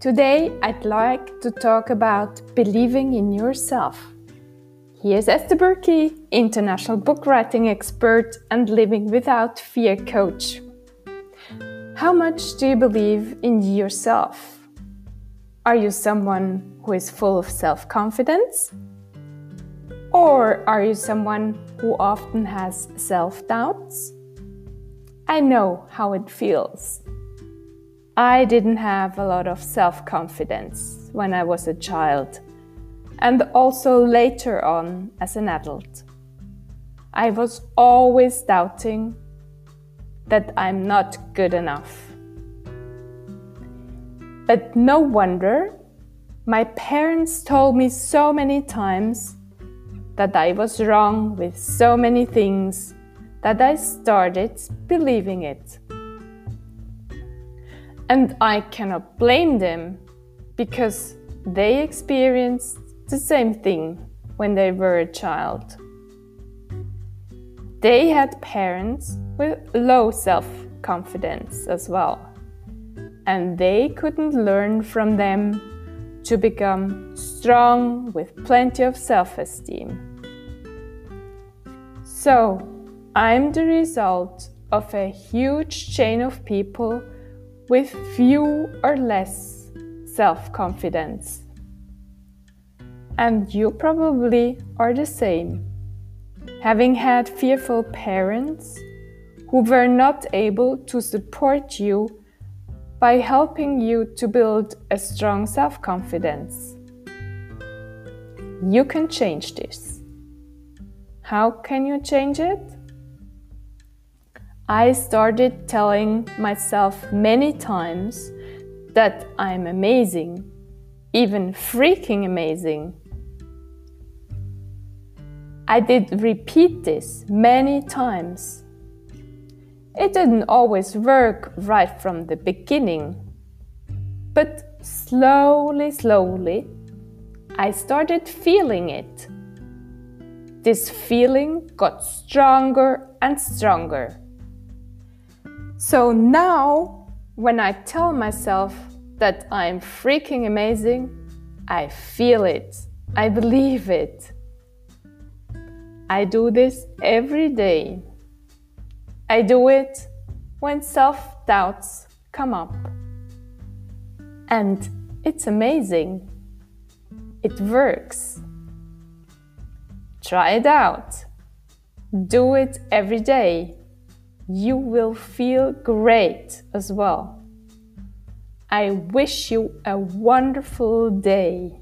Today, I'd like to talk about believing in yourself. Here's Esther Burki, international book writing expert and living without fear coach. How much do you believe in yourself? Are you someone who is full of self confidence? Or are you someone who often has self doubts? I know how it feels. I didn't have a lot of self confidence when I was a child, and also later on as an adult. I was always doubting that I'm not good enough. But no wonder my parents told me so many times that I was wrong with so many things that I started believing it. And I cannot blame them because they experienced the same thing when they were a child. They had parents with low self confidence as well, and they couldn't learn from them to become strong with plenty of self esteem. So, I'm the result of a huge chain of people with few or less self confidence. And you probably are the same, having had fearful parents who were not able to support you by helping you to build a strong self confidence. You can change this. How can you change it? I started telling myself many times that I'm amazing, even freaking amazing. I did repeat this many times. It didn't always work right from the beginning, but slowly, slowly, I started feeling it this feeling got stronger and stronger. So now, when I tell myself that I'm freaking amazing, I feel it. I believe it. I do this every day. I do it when self doubts come up. And it's amazing. It works. Try it out. Do it every day. You will feel great as well. I wish you a wonderful day.